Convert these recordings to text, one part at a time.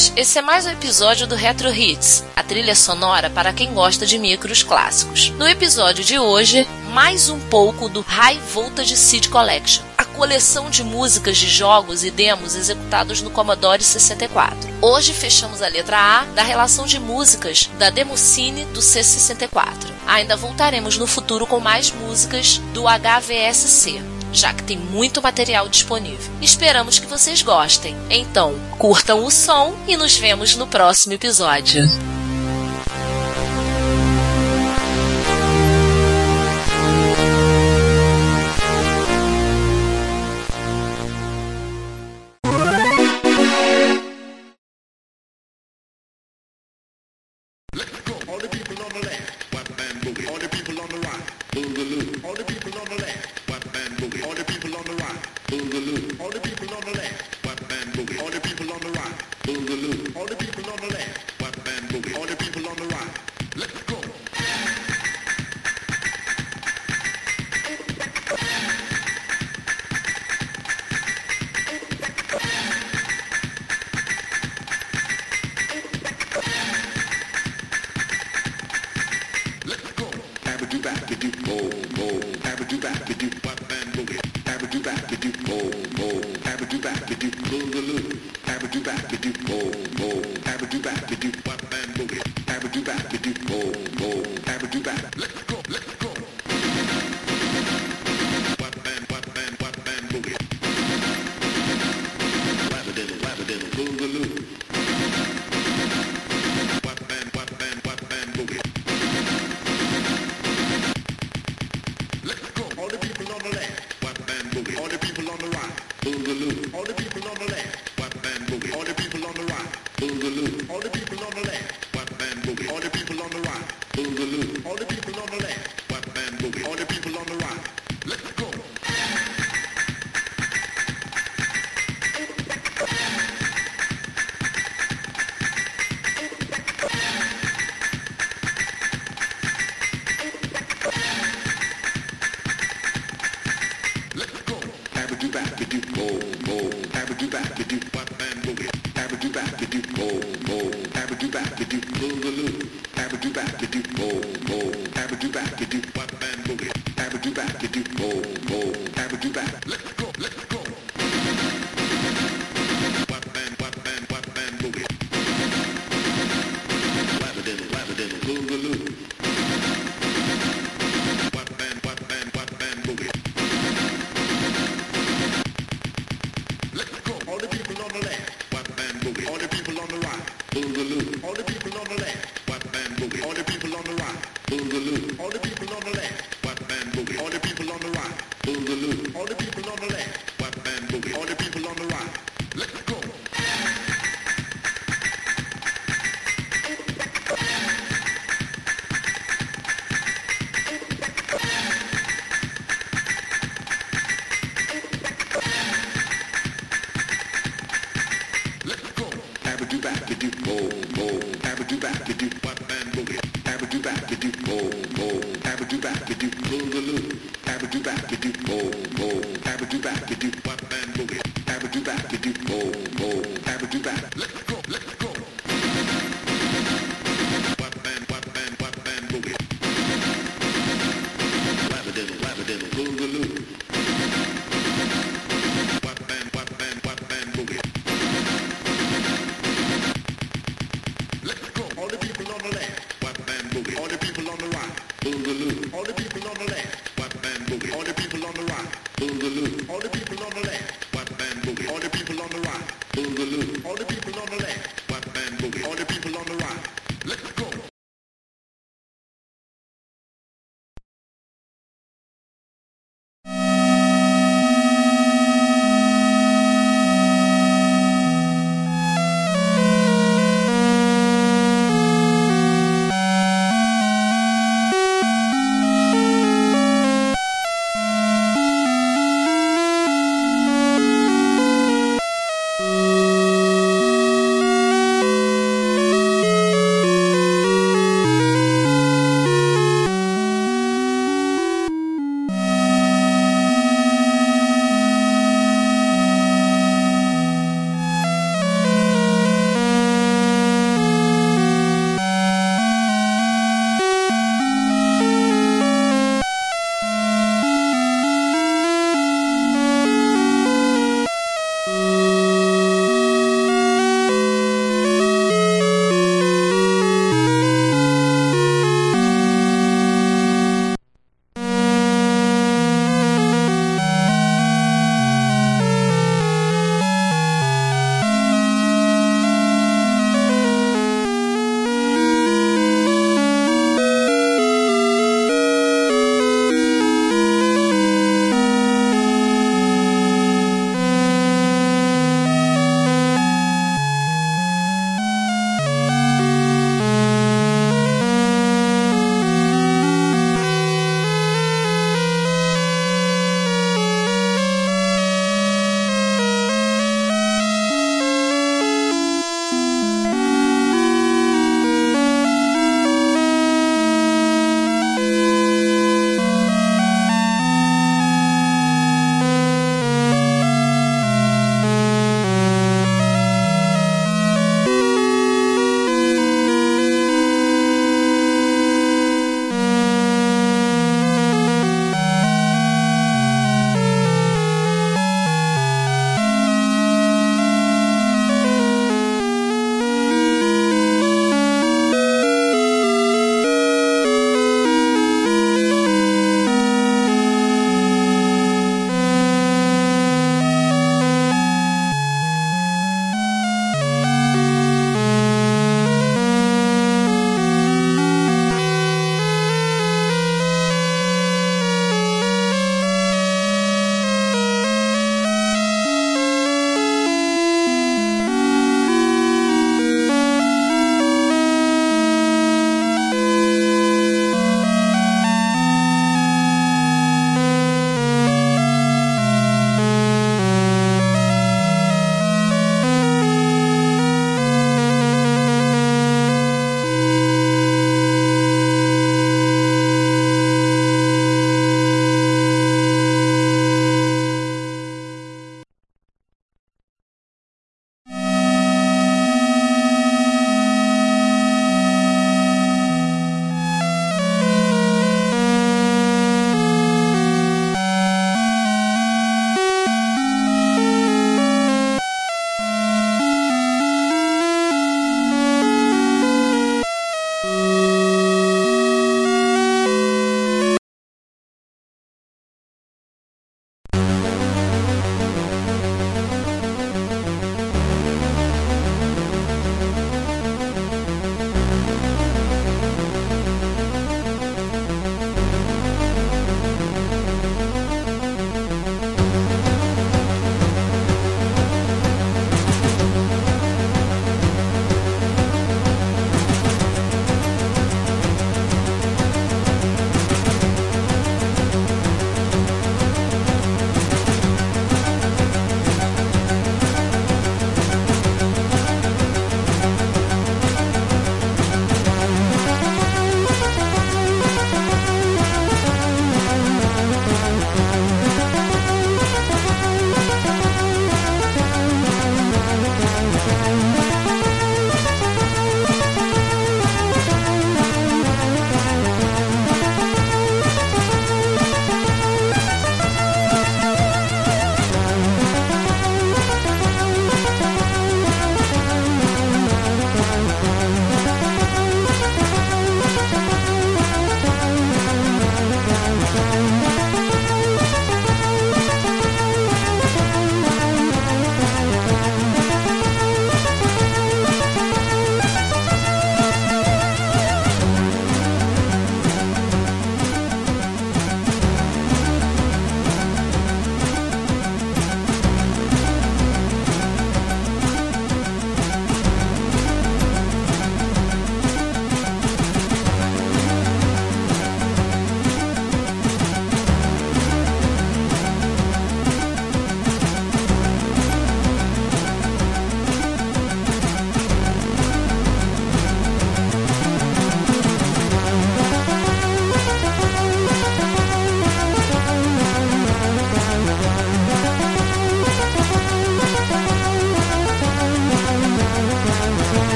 todos, esse é mais um episódio do Retro Hits, a trilha sonora para quem gosta de micros clássicos. No episódio de hoje, mais um pouco do High Voltage Seed Collection, a coleção de músicas de jogos e demos executados no Commodore 64. Hoje fechamos a letra A da relação de músicas da Democine do C64. Ainda voltaremos no futuro com mais músicas do HVSC já que tem muito material disponível. Esperamos que vocês gostem. Então, curtam o som e nos vemos no próximo episódio.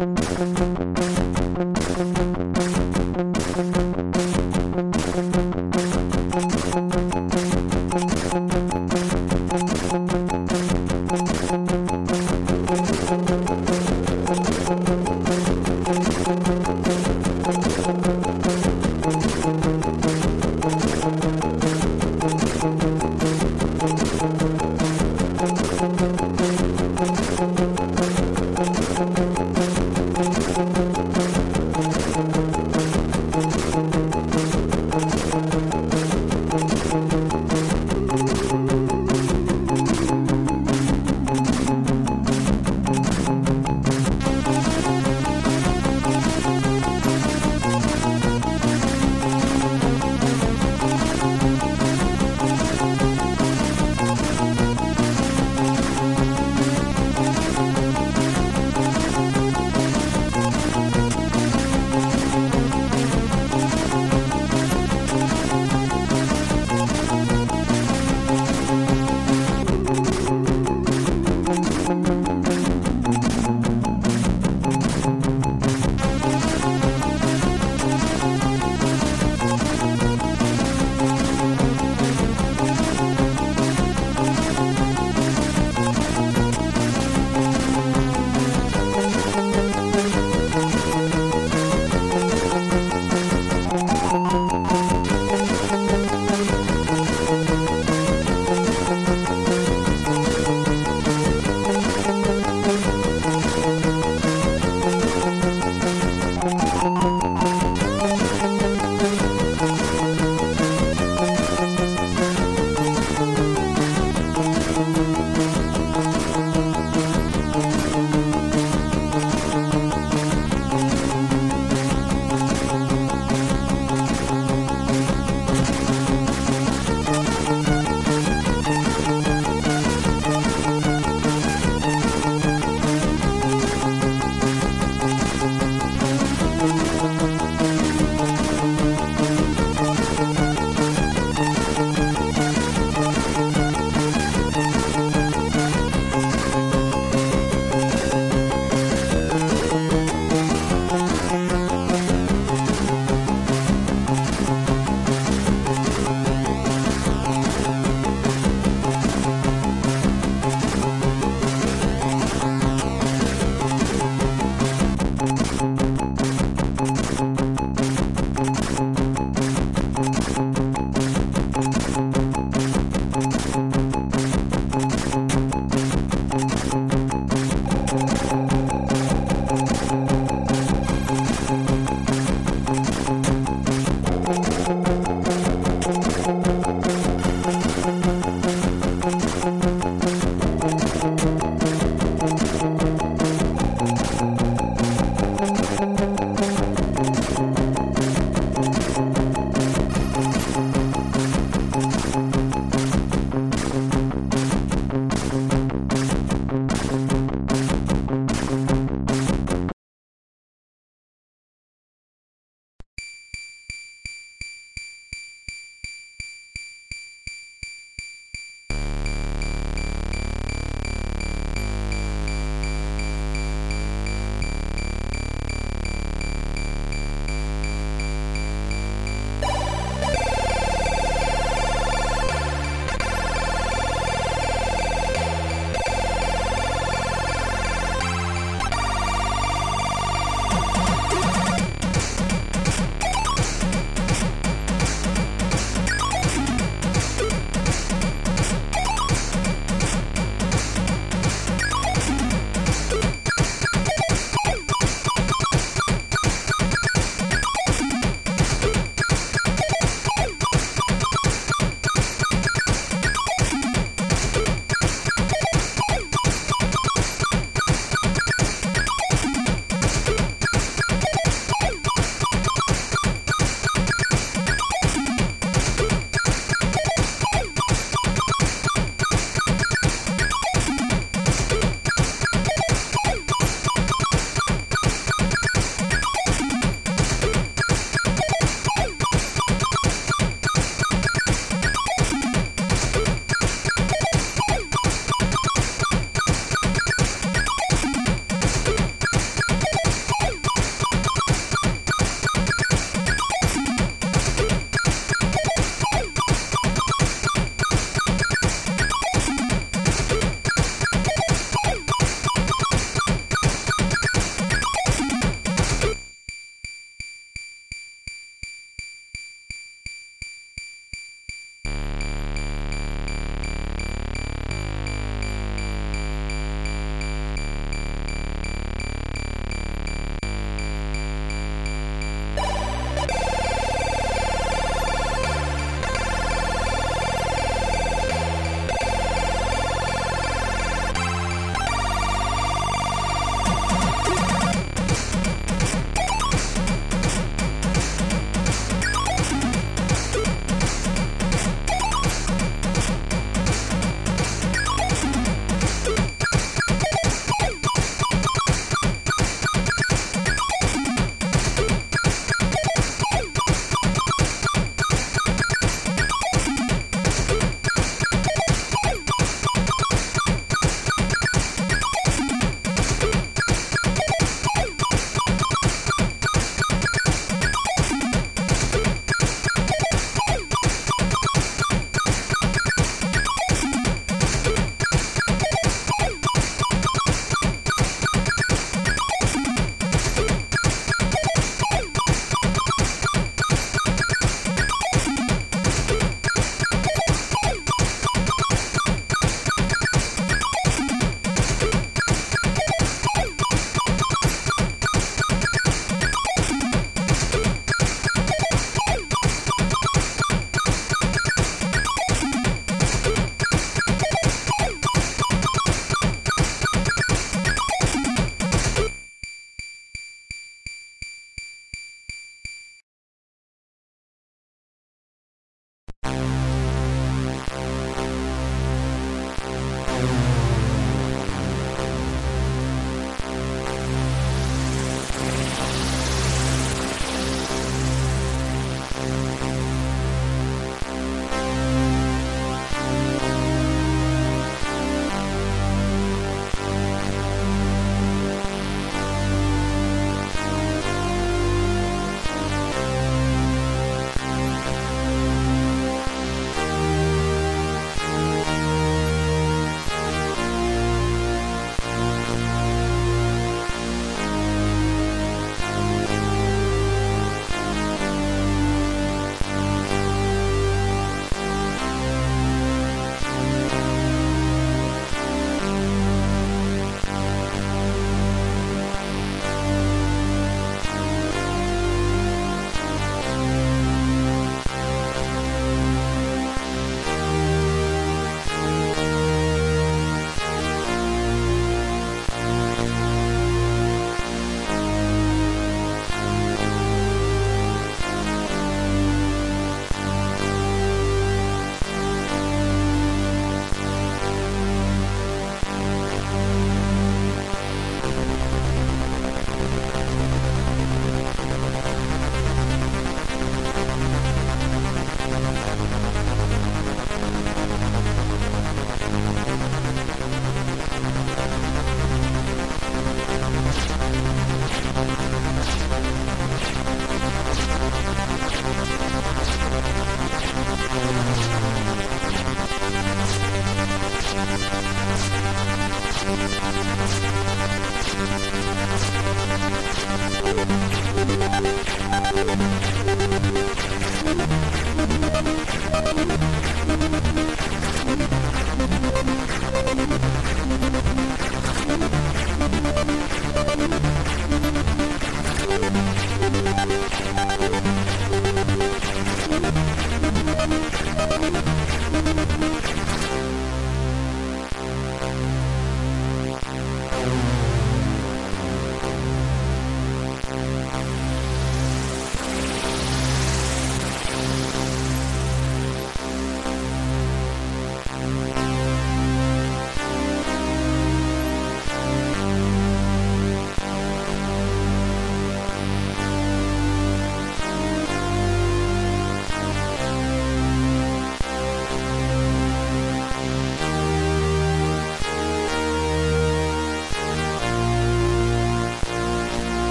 Thank you.